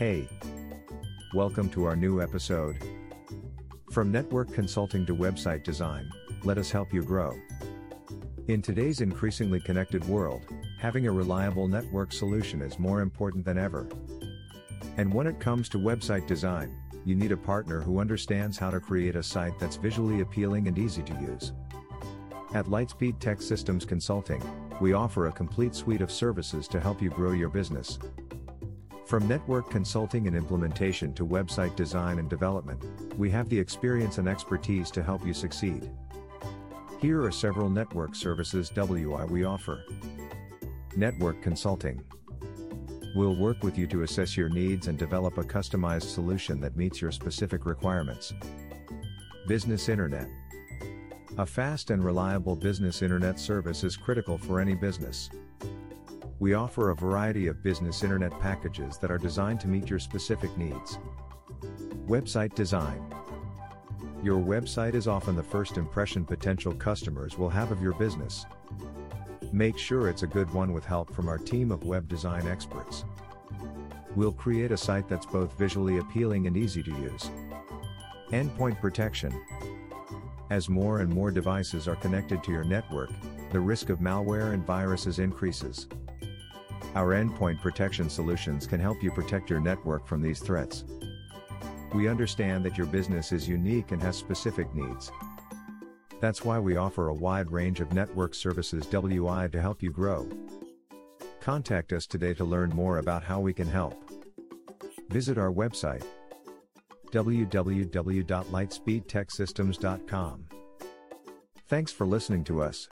Hey! Welcome to our new episode. From network consulting to website design, let us help you grow. In today's increasingly connected world, having a reliable network solution is more important than ever. And when it comes to website design, you need a partner who understands how to create a site that's visually appealing and easy to use. At Lightspeed Tech Systems Consulting, we offer a complete suite of services to help you grow your business. From network consulting and implementation to website design and development, we have the experience and expertise to help you succeed. Here are several network services WI we offer. Network Consulting. We'll work with you to assess your needs and develop a customized solution that meets your specific requirements. Business Internet. A fast and reliable business internet service is critical for any business. We offer a variety of business internet packages that are designed to meet your specific needs. Website design. Your website is often the first impression potential customers will have of your business. Make sure it's a good one with help from our team of web design experts. We'll create a site that's both visually appealing and easy to use. Endpoint protection. As more and more devices are connected to your network, the risk of malware and viruses increases. Our endpoint protection solutions can help you protect your network from these threats. We understand that your business is unique and has specific needs. That's why we offer a wide range of network services WI to help you grow. Contact us today to learn more about how we can help. Visit our website www.lightspeedtechsystems.com. Thanks for listening to us.